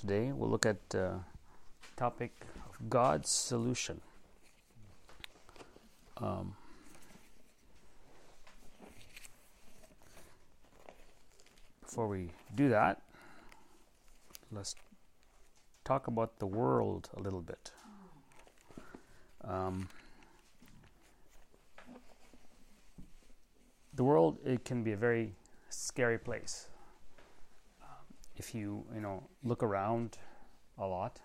today. We'll look at uh, topic of God's solution. Um, before we do that, let's talk about the world a little bit. Um, the world it can be a very scary place if you you know look around a lot,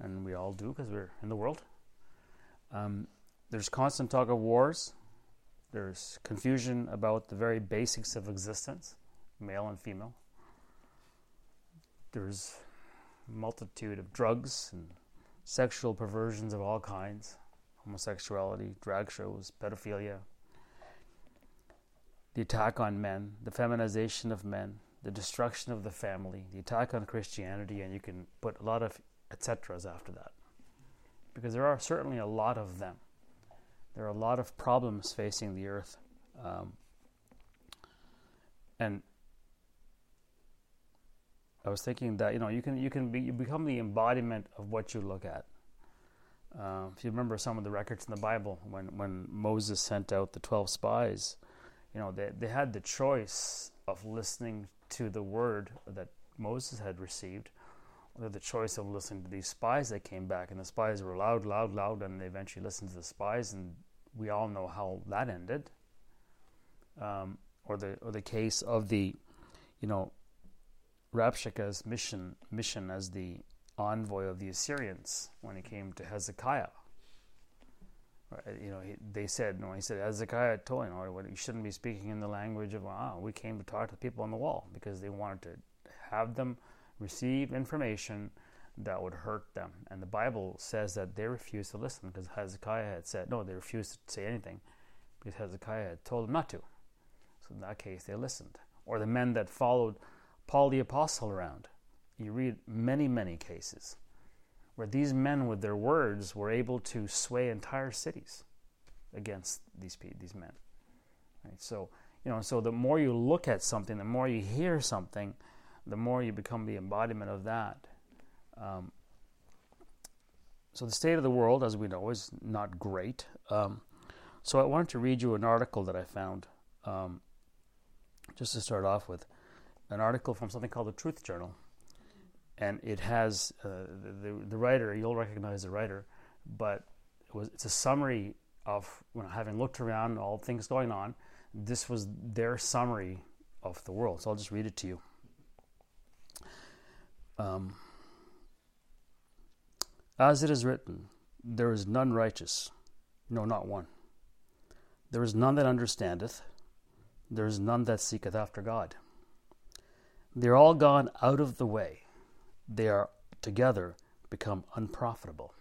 and we all do because we're in the world. Um, there's constant talk of wars. There's confusion about the very basics of existence, male and female. There's multitude of drugs and sexual perversions of all kinds, homosexuality, drag shows, pedophilia, the attack on men, the feminization of men, the destruction of the family, the attack on Christianity, and you can put a lot of etceteras after that. Because there are certainly a lot of them. There are a lot of problems facing the earth. Um, and I was thinking that you know you can you can be, you become the embodiment of what you look at. Uh, if you remember some of the records in the Bible, when when Moses sent out the twelve spies, you know they they had the choice of listening to the word that Moses had received, the choice of listening to these spies that came back, and the spies were loud, loud, loud, and they eventually listened to the spies, and we all know how that ended. Um, or the or the case of the, you know, Rabshakeh's mission mission as the envoy of the Assyrians when he came to Hezekiah. Right, you know, they said, no, he said, Hezekiah told you, know, you shouldn't be speaking in the language of, ah, we came to talk to the people on the wall because they wanted to have them receive information that would hurt them. And the Bible says that they refused to listen because Hezekiah had said, no, they refused to say anything because Hezekiah had told them not to. So in that case, they listened. Or the men that followed Paul the Apostle around. You read many, many cases where these men, with their words, were able to sway entire cities against these these men. Right? So you know, so the more you look at something, the more you hear something, the more you become the embodiment of that. Um, so the state of the world, as we know, is not great. Um, so I wanted to read you an article that I found, um, just to start off with, an article from something called the Truth Journal and it has uh, the, the, writer. You'll recognize the writer, but it was it's a summary of you know, having looked around all things going on. This was their summary of the world. So I'll just read it to you. Um, As it is written, there is none righteous, no, not one. There is none that understandeth, there is none that seeketh after God. They are all gone out of the way they are together become unprofitable.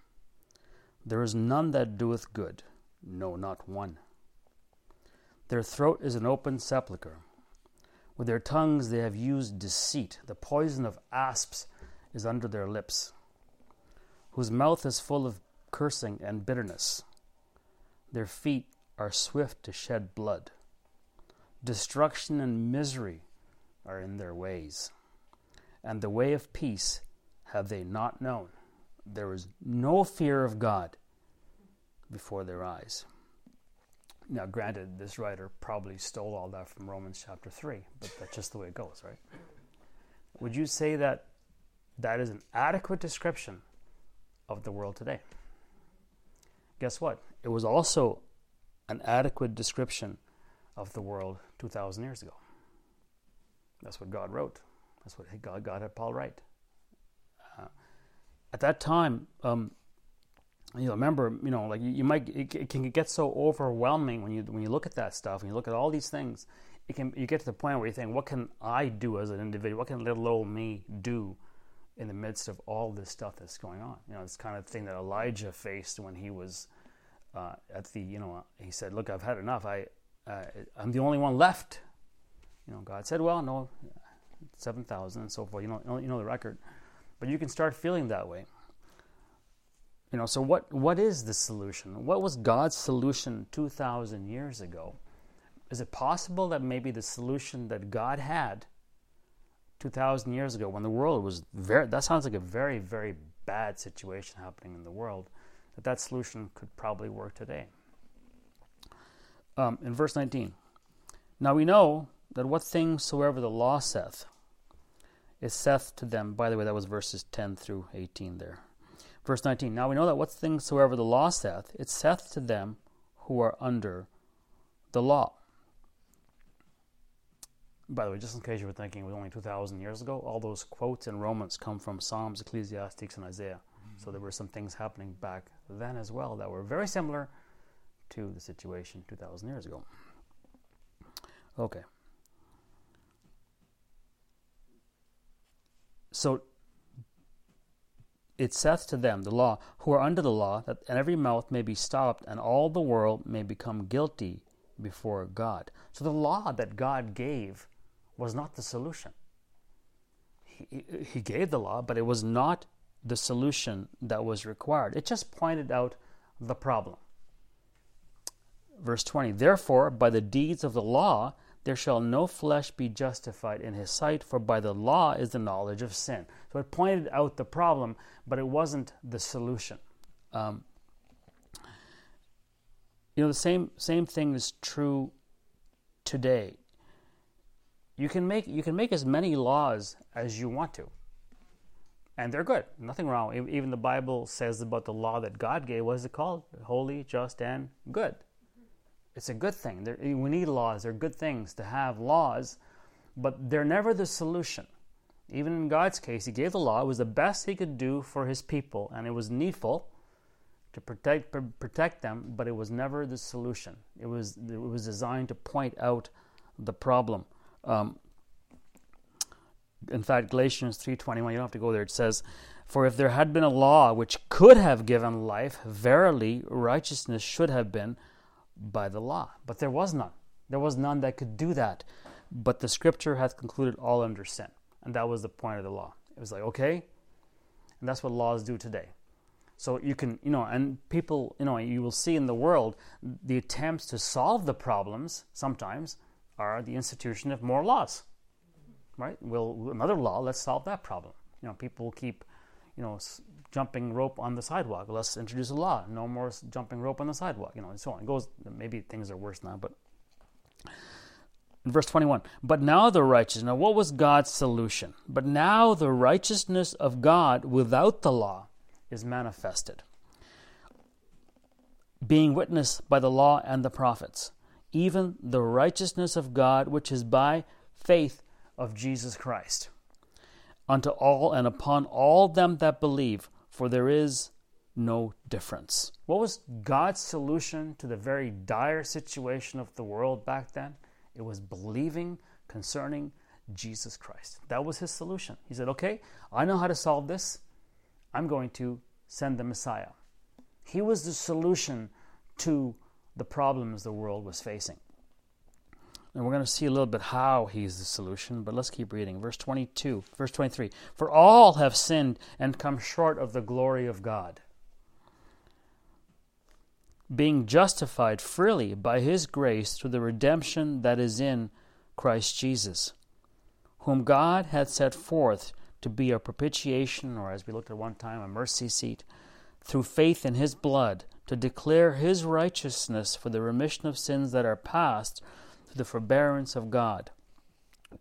There is none that doeth good, no, not one. Their throat is an open sepulchre. With their tongues they have used deceit. The poison of asps is under their lips, whose mouth is full of cursing and bitterness. Their feet are swift to shed blood. Destruction and misery are in their ways and the way of peace have they not known. There is no fear of God before their eyes. Now, granted, this writer probably stole all that from Romans chapter 3, but that's just the way it goes, right? Would you say that that is an adequate description of the world today? Guess what? It was also an adequate description of the world 2,000 years ago. That's what God wrote. That's what God, God had Paul write. Uh, at that time, um, you know, remember, you know, like you, you might, it, it, can get so overwhelming when you when you look at that stuff and you look at all these things. It can you get to the point where you think, what can I do as an individual? What can little old me do in the midst of all this stuff that's going on? You know, it's kind of thing that Elijah faced when he was uh, at the, you know, he said, look, I've had enough. I, uh, I'm the only one left. You know, God said, well, no, 7,000 and so forth. You know, you know the record. But you can start feeling that way. You know, so what, what is the solution? What was God's solution 2,000 years ago? Is it possible that maybe the solution that God had 2,000 years ago when the world was very, that sounds like a very, very bad situation happening in the world, that that solution could probably work today. Um, in verse 19, now we know that what things soever the law saith, it saith to them, by the way, that was verses 10 through 18 there. Verse 19, now we know that what things soever the law saith, it saith to them who are under the law. By the way, just in case you were thinking it was only 2,000 years ago, all those quotes in Romans come from Psalms, Ecclesiastics, and Isaiah. Mm-hmm. So there were some things happening back then as well that were very similar to the situation 2,000 years ago. Okay. So it saith to them, the law, who are under the law, that every mouth may be stopped, and all the world may become guilty before God. So the law that God gave was not the solution. He, he gave the law, but it was not the solution that was required. It just pointed out the problem. Verse 20 Therefore, by the deeds of the law, there shall no flesh be justified in his sight, for by the law is the knowledge of sin. So it pointed out the problem, but it wasn't the solution. Um, you know, the same same thing is true today. You can make you can make as many laws as you want to, and they're good. Nothing wrong. Even the Bible says about the law that God gave. What is it called? Holy, just, and good. It's a good thing. They're, we need laws. They're good things to have laws, but they're never the solution. Even in God's case, He gave the law. It was the best He could do for His people, and it was needful to protect protect them, but it was never the solution. It was it was designed to point out the problem. Um, in fact, Galatians three twenty one. You don't have to go there. It says, "For if there had been a law which could have given life, verily righteousness should have been by the law. But there was none. There was none that could do that. But the Scripture hath concluded all under sin, and that was the point of the law. It was like okay, and that's what laws do today. So you can, you know, and people, you know, you will see in the world the attempts to solve the problems sometimes are the institution of more laws. Right? Well, another law, let's solve that problem. You know, people keep, you know, jumping rope on the sidewalk. Let's introduce a law. No more jumping rope on the sidewalk. You know, and so on. It goes. Maybe things are worse now, but. In verse 21, but now the righteousness. Now, what was God's solution? But now the righteousness of God without the law is manifested, being witnessed by the law and the prophets, even the righteousness of God which is by faith of Jesus Christ, unto all and upon all them that believe, for there is no difference. What was God's solution to the very dire situation of the world back then? It was believing concerning Jesus Christ. That was his solution. He said, Okay, I know how to solve this. I'm going to send the Messiah. He was the solution to the problems the world was facing. And we're going to see a little bit how he's the solution, but let's keep reading. Verse 22, verse 23. For all have sinned and come short of the glory of God, being justified freely by his grace through the redemption that is in Christ Jesus, whom God hath set forth to be a propitiation, or as we looked at one time, a mercy seat, through faith in his blood, to declare his righteousness for the remission of sins that are past, the forbearance of God.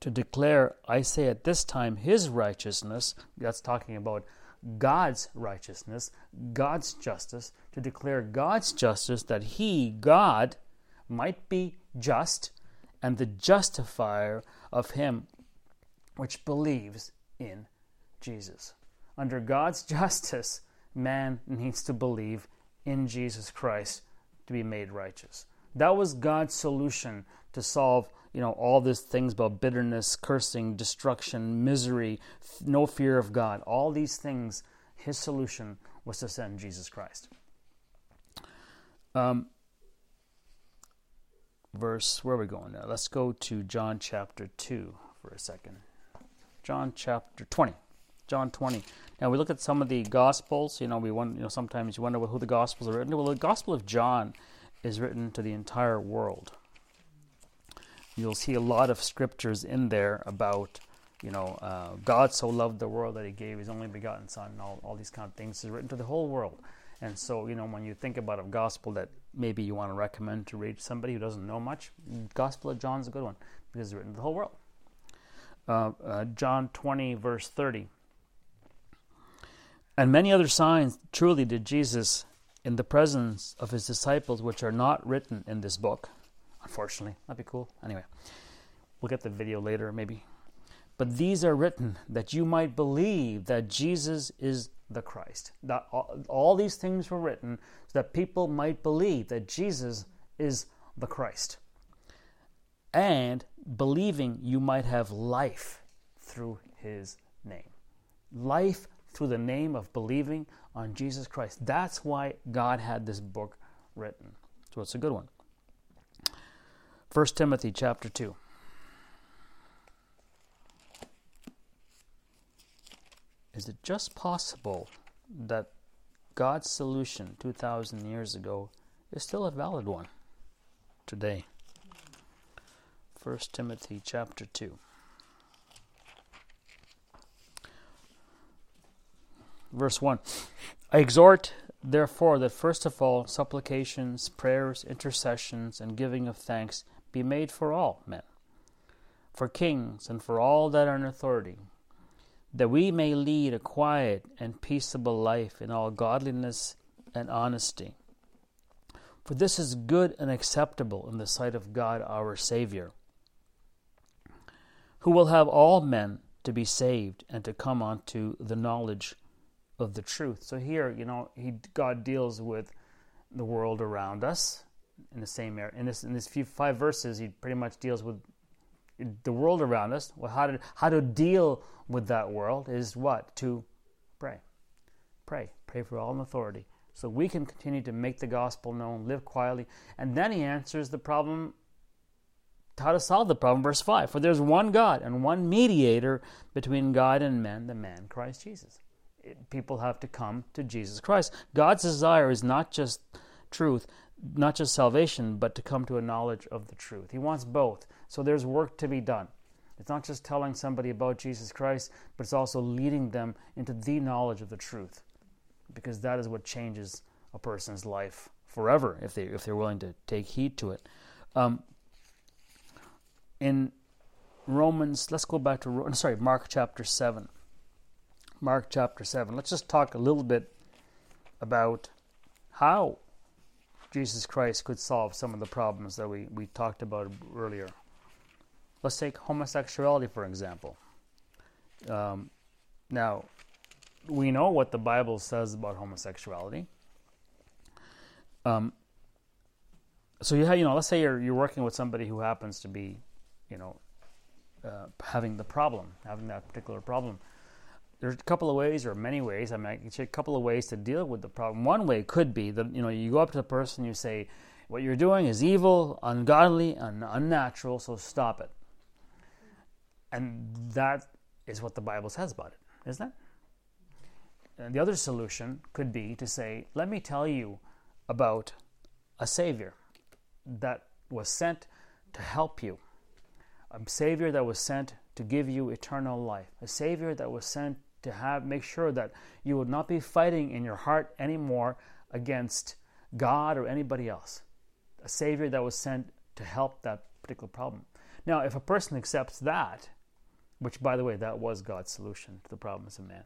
To declare, I say at this time, his righteousness, that's talking about God's righteousness, God's justice, to declare God's justice that he, God, might be just and the justifier of him which believes in Jesus. Under God's justice, man needs to believe in Jesus Christ to be made righteous. That was God's solution to solve, you know, all these things about bitterness, cursing, destruction, misery, no fear of God. All these things, his solution was to send Jesus Christ. Um, verse, where are we going now? Let's go to John chapter 2 for a second. John chapter 20. John 20. Now we look at some of the Gospels. You know, we want, you know, sometimes you wonder who the Gospels are written to. Well, the Gospel of John is written to the entire world. You'll see a lot of scriptures in there about, you know, uh, God so loved the world that He gave His only begotten Son, and all, all these kind of things is written to the whole world. And so, you know, when you think about a gospel that maybe you want to recommend to read somebody who doesn't know much, Gospel of John's a good one because it's written to the whole world. Uh, uh, John 20, verse 30. And many other signs truly did Jesus in the presence of his disciples, which are not written in this book. Unfortunately, that'd be cool. Anyway, we'll get the video later, maybe. But these are written that you might believe that Jesus is the Christ. That all, all these things were written so that people might believe that Jesus is the Christ. And believing you might have life through his name. Life through the name of believing on Jesus Christ. That's why God had this book written. So it's a good one. 1 Timothy chapter 2. Is it just possible that God's solution 2,000 years ago is still a valid one today? 1 Timothy chapter 2. Verse 1 I exhort, therefore, that first of all supplications, prayers, intercessions, and giving of thanks be made for all men, for kings, and for all that are in authority, that we may lead a quiet and peaceable life in all godliness and honesty. For this is good and acceptable in the sight of God our Saviour, who will have all men to be saved and to come unto the knowledge of the truth. So here, you know, he God deals with the world around us in the same area. In this in these few five verses, he pretty much deals with the world around us. Well, how to how to deal with that world is what to pray, pray, pray for all in authority, so we can continue to make the gospel known, live quietly, and then he answers the problem. How to solve the problem, verse 5. For there's one God and one mediator between God and men, the man Christ Jesus people have to come to Jesus Christ. God's desire is not just truth, not just salvation, but to come to a knowledge of the truth. He wants both. So there's work to be done. It's not just telling somebody about Jesus Christ, but it's also leading them into the knowledge of the truth. Because that is what changes a person's life forever if they if they're willing to take heed to it. Um, in Romans, let's go back to sorry Mark chapter seven. Mark chapter 7. Let's just talk a little bit about how Jesus Christ could solve some of the problems that we, we talked about earlier. Let's take homosexuality, for example. Um, now, we know what the Bible says about homosexuality. Um, so you have, you know, let's say you're you're working with somebody who happens to be, you know, uh, having the problem, having that particular problem there's a couple of ways or many ways. I mean, a couple of ways to deal with the problem. One way could be that you know you go up to the person, you say, "What you're doing is evil, ungodly, and unnatural, so stop it." And that is what the Bible says about it, isn't it? And the other solution could be to say, "Let me tell you about a Savior that was sent to help you, a Savior that was sent to give you eternal life, a Savior that was sent to have make sure that you would not be fighting in your heart anymore against God or anybody else. A Savior that was sent to help that particular problem. Now, if a person accepts that, which by the way, that was God's solution to the problems of man,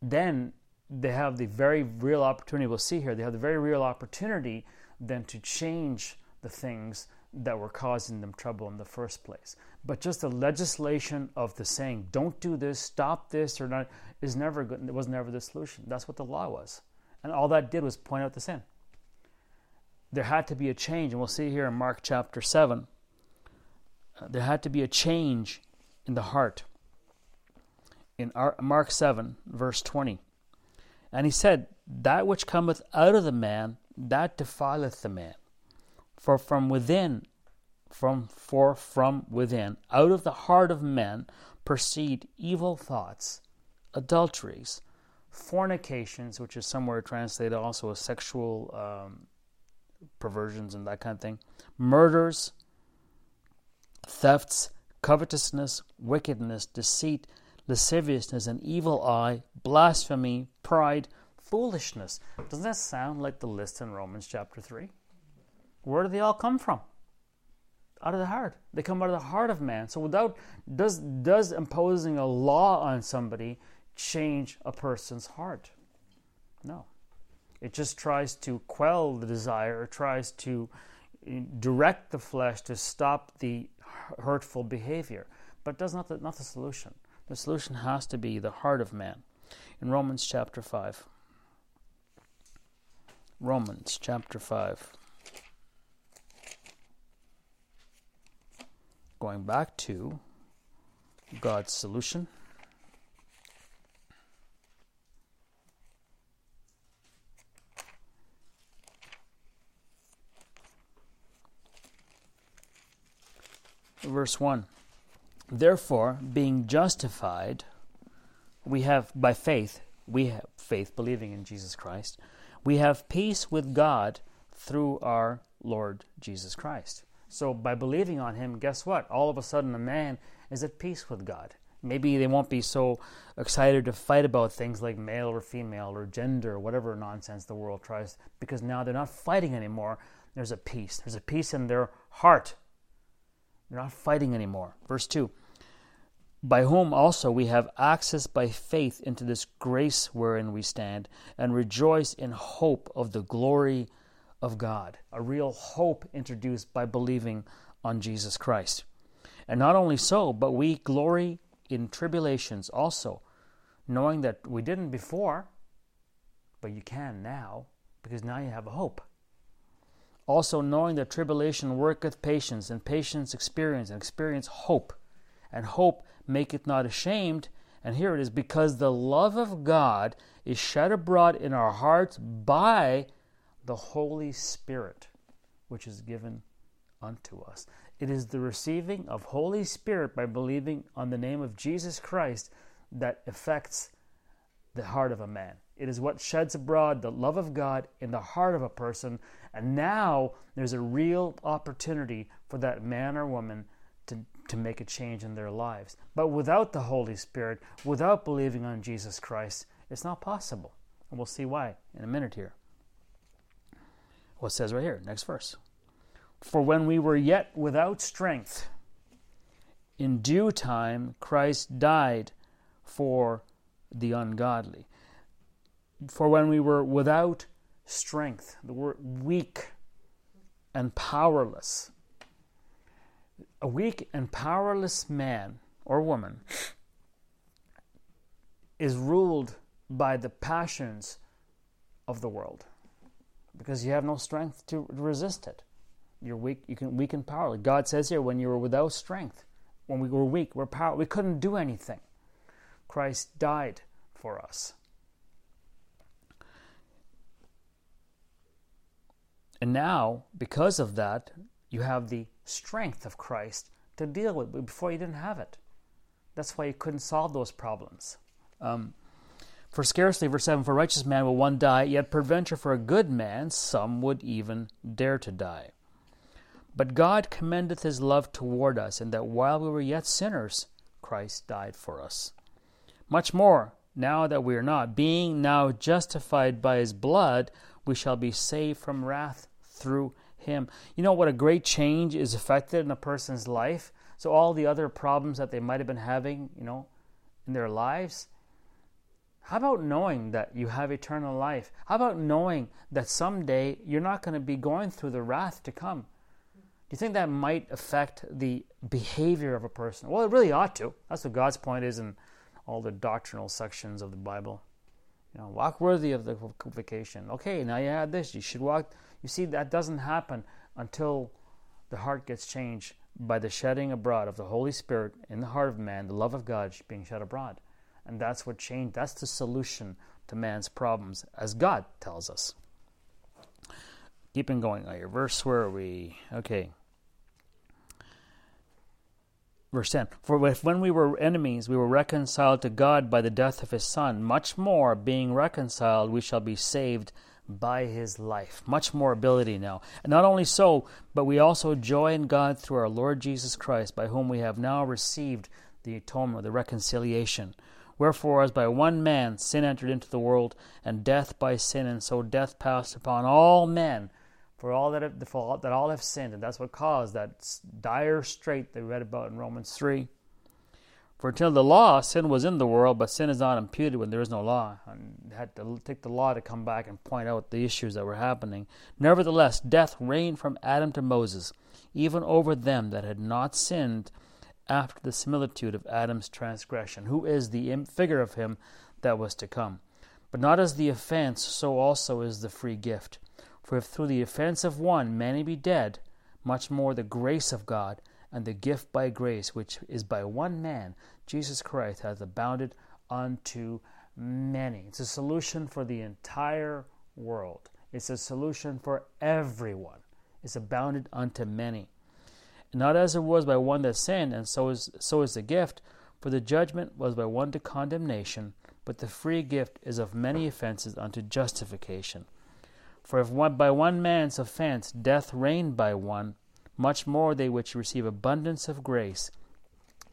then they have the very real opportunity, we'll see here, they have the very real opportunity then to change the things that were causing them trouble in the first place. But just the legislation of the saying, don't do this, stop this, or not, is never good. It was never the solution. That's what the law was. And all that did was point out the sin. There had to be a change, and we'll see here in Mark chapter 7. Uh, there had to be a change in the heart. In Mark 7, verse 20. And he said, That which cometh out of the man, that defileth the man. For from within, from for from within, out of the heart of men proceed evil thoughts, adulteries, fornications, which is somewhere translated also as sexual um, perversions and that kind of thing, murders, thefts, covetousness, wickedness, deceit, lasciviousness, an evil eye, blasphemy, pride, foolishness. Doesn't that sound like the list in Romans chapter 3? Where do they all come from? Out of the heart. They come out of the heart of man. So without does does imposing a law on somebody change a person's heart? No. It just tries to quell the desire, or tries to eh, direct the flesh to stop the hurtful behavior. But does not the, not the solution. The solution has to be the heart of man. In Romans chapter 5. Romans chapter 5. Going back to God's solution. Verse 1 Therefore, being justified, we have by faith, we have faith believing in Jesus Christ, we have peace with God through our Lord Jesus Christ. So, by believing on Him, guess what? All of a sudden, a man is at peace with God. Maybe they won't be so excited to fight about things like male or female or gender or whatever nonsense the world tries, because now they're not fighting anymore. There's a peace. There's a peace in their heart they're not fighting anymore. Verse 2 By whom also we have access by faith into this grace wherein we stand, and rejoice in hope of the glory of God. A real hope introduced by believing on Jesus Christ. And not only so, but we glory in tribulations also, knowing that we didn't before, but you can now, because now you have a hope. Also, knowing that tribulation worketh patience, and patience experience, and experience hope, and hope maketh not ashamed. And here it is because the love of God is shed abroad in our hearts by the Holy Spirit, which is given unto us. It is the receiving of Holy Spirit by believing on the name of Jesus Christ that affects the heart of a man. It is what sheds abroad the love of God in the heart of a person. And now there's a real opportunity for that man or woman to, to make a change in their lives. But without the Holy Spirit, without believing on Jesus Christ, it's not possible. And we'll see why in a minute here. What says right here, next verse. For when we were yet without strength, in due time Christ died for the ungodly. For when we were without strength, the word weak and powerless, a weak and powerless man or woman is ruled by the passions of the world because you have no strength to resist it. You're weak. You can weak and powerless. God says here, when you were without strength, when we were weak, we're power. We couldn't do anything. Christ died for us. And now, because of that, you have the strength of Christ to deal with. Before you didn't have it. That's why you couldn't solve those problems. Um, for scarcely, verse 7, for righteous man will one die, yet peradventure for a good man some would even dare to die. But God commendeth his love toward us, in that while we were yet sinners, Christ died for us. Much more, now that we are not, being now justified by his blood, we shall be saved from wrath through him. You know what a great change is affected in a person's life? So all the other problems that they might have been having, you know, in their lives, how about knowing that you have eternal life? How about knowing that someday you're not going to be going through the wrath to come? Do you think that might affect the behavior of a person? Well, it really ought to. That's what God's point is in all the doctrinal sections of the Bible. You know, walk worthy of the vocation. Okay, now you had this. You should walk. You see, that doesn't happen until the heart gets changed by the shedding abroad of the Holy Spirit in the heart of man, the love of God being shed abroad. And that's what changed. That's the solution to man's problems, as God tells us. Keeping going. Here. Verse where are we? Okay. Verse 10 For if when we were enemies, we were reconciled to God by the death of his Son, much more, being reconciled, we shall be saved by his life. Much more ability now. And not only so, but we also joy in God through our Lord Jesus Christ, by whom we have now received the atonement, the reconciliation. Wherefore, as by one man sin entered into the world, and death by sin, and so death passed upon all men, for all that have, that all have sinned, and that's what caused that dire strait they read about in Romans three. For until the law, sin was in the world, but sin is not imputed when there is no law. And had to take the law to come back and point out the issues that were happening. Nevertheless, death reigned from Adam to Moses, even over them that had not sinned after the similitude of Adam's transgression, who is the figure of him that was to come. But not as the offense, so also is the free gift. For if through the offense of one many be dead, much more the grace of God and the gift by grace, which is by one man, Jesus Christ, hath abounded unto many. It's a solution for the entire world. It's a solution for everyone. It's abounded unto many. Not as it was by one that sinned, and so is so is the gift, for the judgment was by one to condemnation, but the free gift is of many offenses unto justification. For if one, by one man's offense death reigned by one, much more they which receive abundance of grace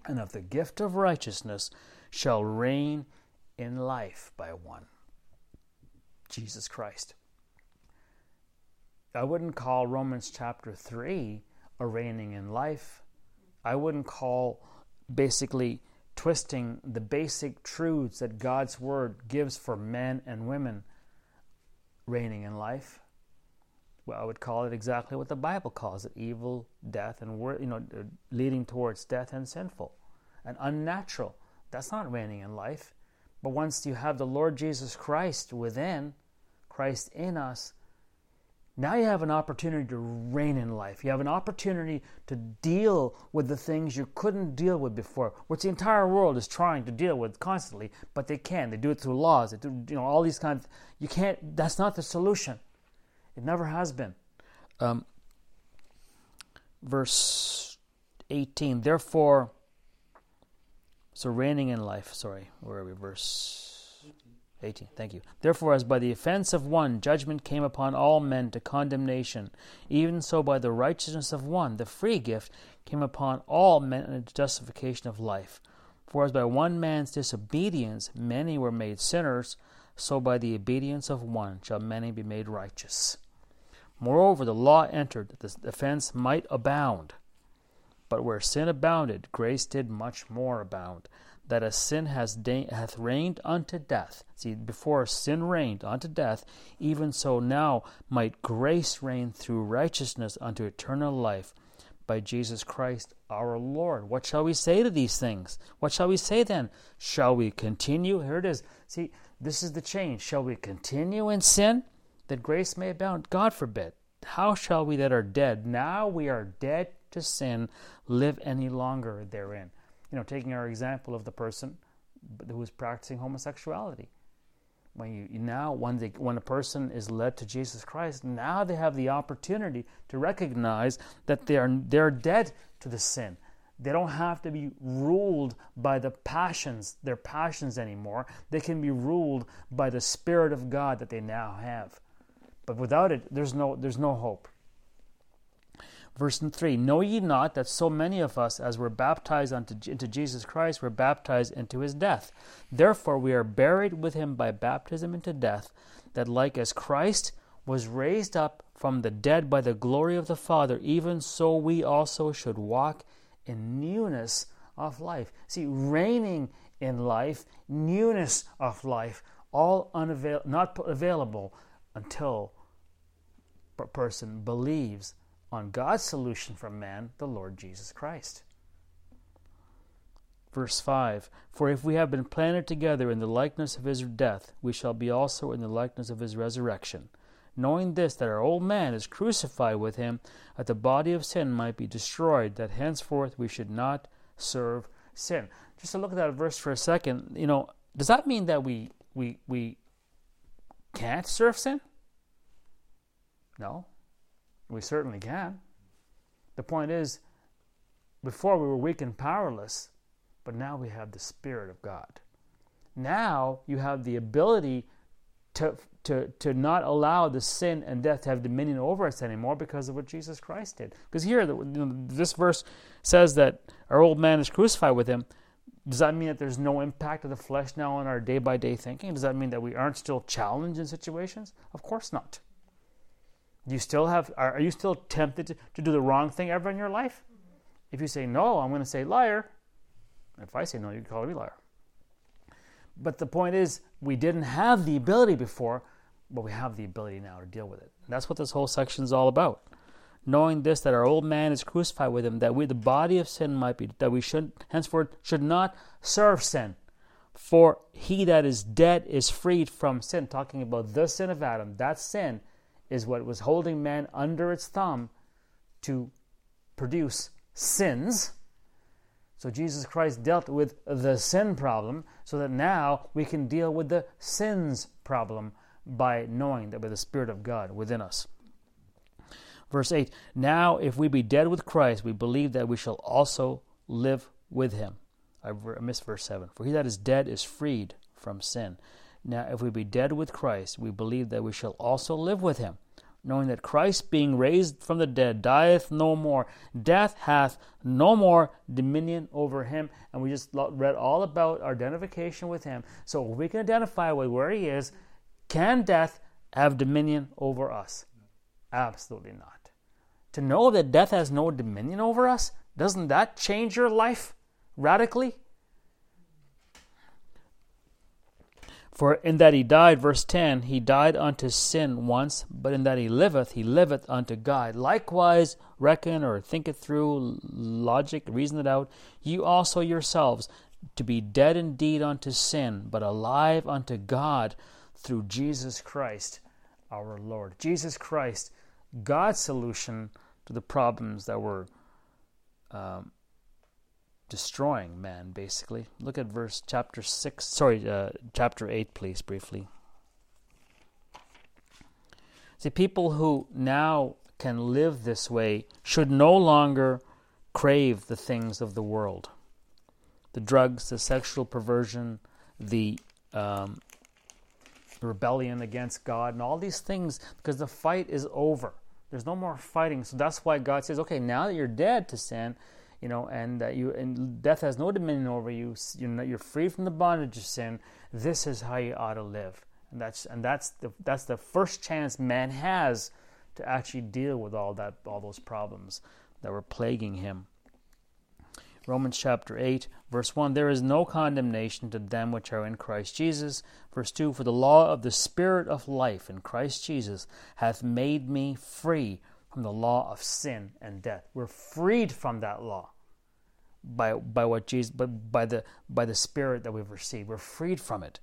and of the gift of righteousness shall reign in life by one. Jesus Christ. I wouldn't call Romans chapter 3 a reigning in life. I wouldn't call basically twisting the basic truths that God's Word gives for men and women reigning in life well, I would call it exactly what the Bible calls it: evil, death, and you know, uh, leading towards death and sinful and unnatural. That's not reigning in life. But once you have the Lord Jesus Christ within, Christ in us, now you have an opportunity to reign in life. You have an opportunity to deal with the things you couldn't deal with before, which the entire world is trying to deal with constantly, but they can. They do it through laws. They do, you know, all these kinds. Of, you can't. That's not the solution. It never has been. Um, verse 18. Therefore, so reigning in life, sorry, where are we? Verse 18. Thank you. Therefore, as by the offense of one judgment came upon all men to condemnation, even so by the righteousness of one the free gift came upon all men unto justification of life. For as by one man's disobedience many were made sinners, so by the obedience of one shall many be made righteous. Moreover, the law entered that the offense might abound. But where sin abounded, grace did much more abound. That as sin has da- hath reigned unto death, see, before sin reigned unto death, even so now might grace reign through righteousness unto eternal life by Jesus Christ our Lord. What shall we say to these things? What shall we say then? Shall we continue? Here it is. See, this is the change. Shall we continue in sin? that grace may abound. God forbid. How shall we that are dead, now we are dead to sin, live any longer therein? You know, taking our example of the person who is practicing homosexuality. When you now, when they, when a person is led to Jesus Christ, now they have the opportunity to recognize that they are they're dead to the sin. They don't have to be ruled by the passions, their passions anymore. They can be ruled by the Spirit of God that they now have. But without it, there's no, there's no hope. Verse 3 Know ye not that so many of us, as were baptized unto, into Jesus Christ, were baptized into his death? Therefore we are buried with him by baptism into death, that like as Christ was raised up from the dead by the glory of the Father, even so we also should walk in newness of life. See, reigning in life, newness of life, all unavail- not available until a person believes on God's solution for man, the Lord Jesus Christ. Verse 5 For if we have been planted together in the likeness of his death, we shall be also in the likeness of his resurrection. Knowing this, that our old man is crucified with him, that the body of sin might be destroyed, that henceforth we should not serve sin. Just to look at that verse for a second, you know, does that mean that we we we can't serve sin? No, we certainly can. The point is, before we were weak and powerless, but now we have the Spirit of God. Now you have the ability to, to, to not allow the sin and death to have dominion over us anymore because of what Jesus Christ did. Because here, you know, this verse says that our old man is crucified with him. Does that mean that there's no impact of the flesh now on our day by day thinking? Does that mean that we aren't still challenged in situations? Of course not. You still have are, you still tempted to, to do the wrong thing ever in your life? If you say no, I'm going to say liar. If I say no, you can call me liar. But the point is, we didn't have the ability before, but we have the ability now to deal with it. And that's what this whole section is all about. Knowing this, that our old man is crucified with him, that we, the body of sin, might be, that we should henceforth should not serve sin. For he that is dead is freed from sin. Talking about the sin of Adam, that sin is what was holding man under its thumb to produce sins so Jesus Christ dealt with the sin problem so that now we can deal with the sins problem by knowing that by the Spirit of God within us. Verse 8 Now, if we be dead with Christ, we believe that we shall also live with him. I missed verse 7. For he that is dead is freed from sin. Now, if we be dead with Christ, we believe that we shall also live with him knowing that Christ, being raised from the dead, dieth no more. Death hath no more dominion over him. And we just read all about our identification with him. So we can identify with where he is. Can death have dominion over us? Absolutely not. To know that death has no dominion over us, doesn't that change your life radically? For in that he died, verse 10, he died unto sin once, but in that he liveth, he liveth unto God. Likewise, reckon or think it through, logic, reason it out, you also yourselves, to be dead indeed unto sin, but alive unto God through Jesus Christ our Lord. Jesus Christ, God's solution to the problems that were um, destroying man, basically. Look at verse chapter 6, sorry, uh, chapter 8, please, briefly. See, people who now can live this way should no longer crave the things of the world the drugs, the sexual perversion, the um, rebellion against God, and all these things, because the fight is over. There's no more fighting. So that's why God says, okay, now that you're dead to sin, you know, and that you and death has no dominion over you. You know, you're free from the bondage of sin. This is how you ought to live, and that's and that's the that's the first chance man has to actually deal with all that all those problems that were plaguing him. Romans chapter 8, verse 1 There is no condemnation to them which are in Christ Jesus. Verse 2 For the law of the Spirit of life in Christ Jesus hath made me free from the law of sin and death. We're freed from that law by by what Jesus but by the by the spirit that we've received. We're freed from it.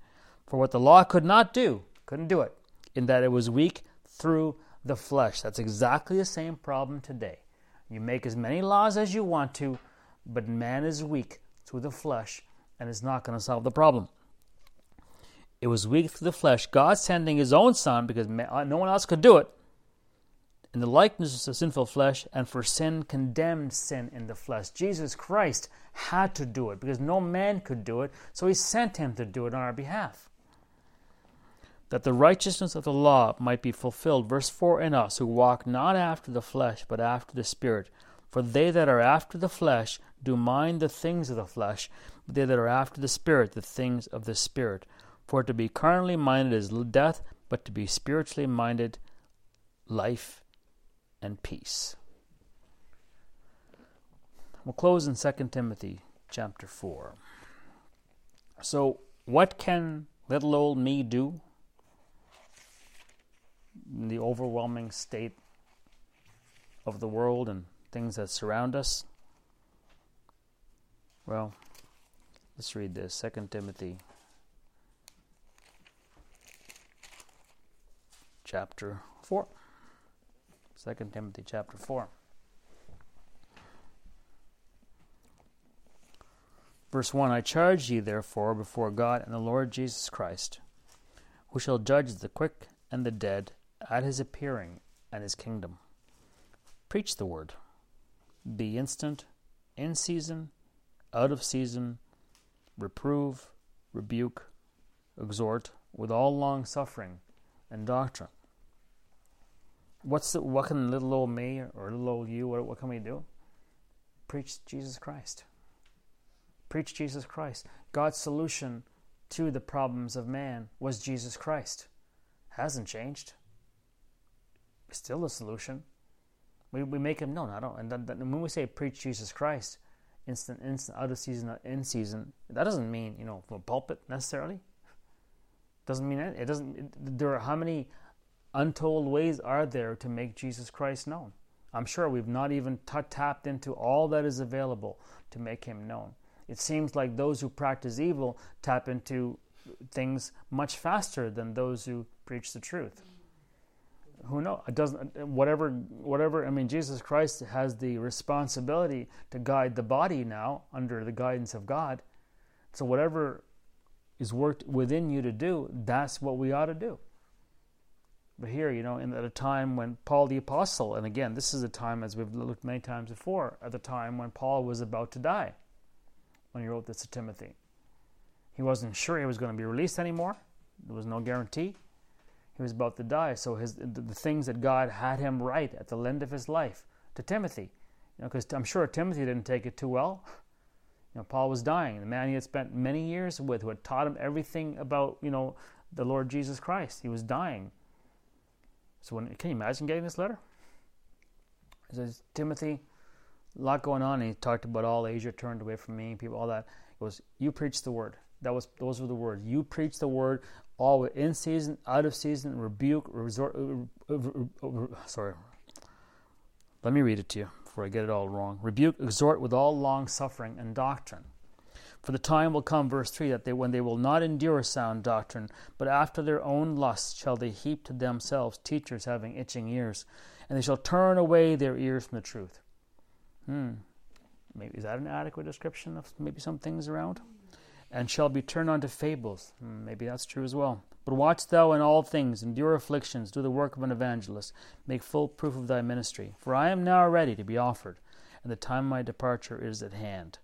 For what the law could not do, couldn't do it, in that it was weak through the flesh. That's exactly the same problem today. You make as many laws as you want to, but man is weak through the flesh and it's not going to solve the problem. It was weak through the flesh. God sending his own son because no one else could do it in the likeness of sinful flesh, and for sin condemned sin in the flesh. Jesus Christ had to do it because no man could do it, so he sent him to do it on our behalf. That the righteousness of the law might be fulfilled. Verse 4 in us, who walk not after the flesh, but after the Spirit. For they that are after the flesh do mind the things of the flesh, but they that are after the Spirit, the things of the Spirit. For to be carnally minded is death, but to be spiritually minded, life and peace. We'll close in 2 Timothy chapter 4. So, what can little old me do in the overwhelming state of the world and things that surround us? Well, let's read this 2 Timothy chapter 4. 2 Timothy chapter 4. Verse 1 I charge ye therefore before God and the Lord Jesus Christ, who shall judge the quick and the dead at his appearing and his kingdom. Preach the word. Be instant, in season, out of season, reprove, rebuke, exhort with all long suffering and doctrine. What's the, what can little old me or little old you, what, what can we do? Preach Jesus Christ. Preach Jesus Christ. God's solution to the problems of man was Jesus Christ. Hasn't changed. Still a solution. We, we make him known. I don't. And, then, when we say preach Jesus Christ, instant, instant, out of season, in season, that doesn't mean you know from a pulpit necessarily. Doesn't mean it. It doesn't. It, there are how many untold ways are there to make Jesus Christ known? I'm sure we've not even t- tapped into all that is available to make him known. It seems like those who practice evil tap into things much faster than those who preach the truth. Who knows? It doesn't. Whatever. Whatever. I mean, Jesus Christ has the responsibility to guide the body now under the guidance of God. So whatever is worked within you to do, that's what we ought to do. But here, you know, in, at a time when Paul the Apostle, and again, this is a time, as we've looked many times before, at the time when Paul was about to die, when he wrote this to Timothy. He wasn't sure he was going to be released anymore. There was no guarantee. He was about to die. So his the, the things that God had him write at the end of his life to Timothy, you know, because I'm sure Timothy didn't take it too well. You know, Paul was dying. The man he had spent many years with, who had taught him everything about, you know, the Lord Jesus Christ. He was dying. So when, can you imagine getting this letter? It says, Timothy, a lot going on. And he talked about all Asia turned away from me, people, all that. It was, you preach the word. That was those were the words. You preach the word, all in season, out of season, rebuke, resort. Uh, uh, uh, sorry. Let me read it to you before I get it all wrong. Rebuke, exhort with all long suffering and doctrine. For the time will come, verse 3, that they, when they will not endure sound doctrine, but after their own lusts shall they heap to themselves teachers having itching ears, and they shall turn away their ears from the truth. Hmm. Maybe is that an adequate description of maybe some things around? And shall be turned unto fables. Hmm, maybe that's true as well. But watch thou in all things, endure afflictions, do the work of an evangelist, make full proof of thy ministry. For I am now ready to be offered, and the time of my departure is at hand.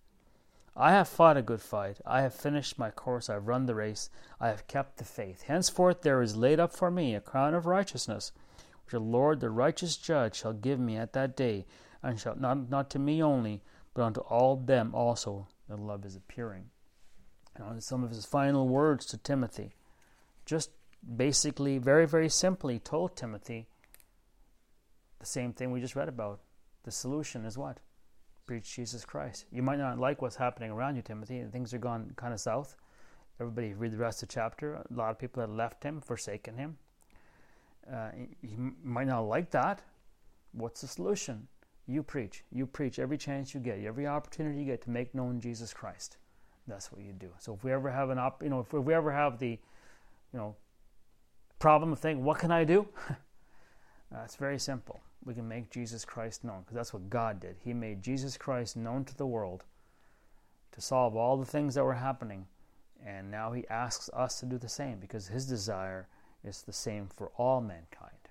I have fought a good fight. I have finished my course. I have run the race. I have kept the faith. Henceforth there is laid up for me a crown of righteousness, which the Lord, the righteous judge, shall give me at that day, and shall not, not to me only, but unto all them also that love is appearing. Some of his final words to Timothy, just basically, very, very simply told Timothy the same thing we just read about. The solution is what? Preach Jesus Christ. You might not like what's happening around you, Timothy, and things are gone kind of south. Everybody read the rest of the chapter. A lot of people have left him, forsaken him. Uh, you might not like that. What's the solution? You preach. You preach every chance you get, every opportunity you get to make known Jesus Christ. That's what you do. So if we ever have an op, you know, if we ever have the, you know, problem of thinking, what can I do? it's very simple we can make Jesus Christ known because that's what God did. He made Jesus Christ known to the world to solve all the things that were happening. And now He asks us to do the same because His desire is the same for all mankind.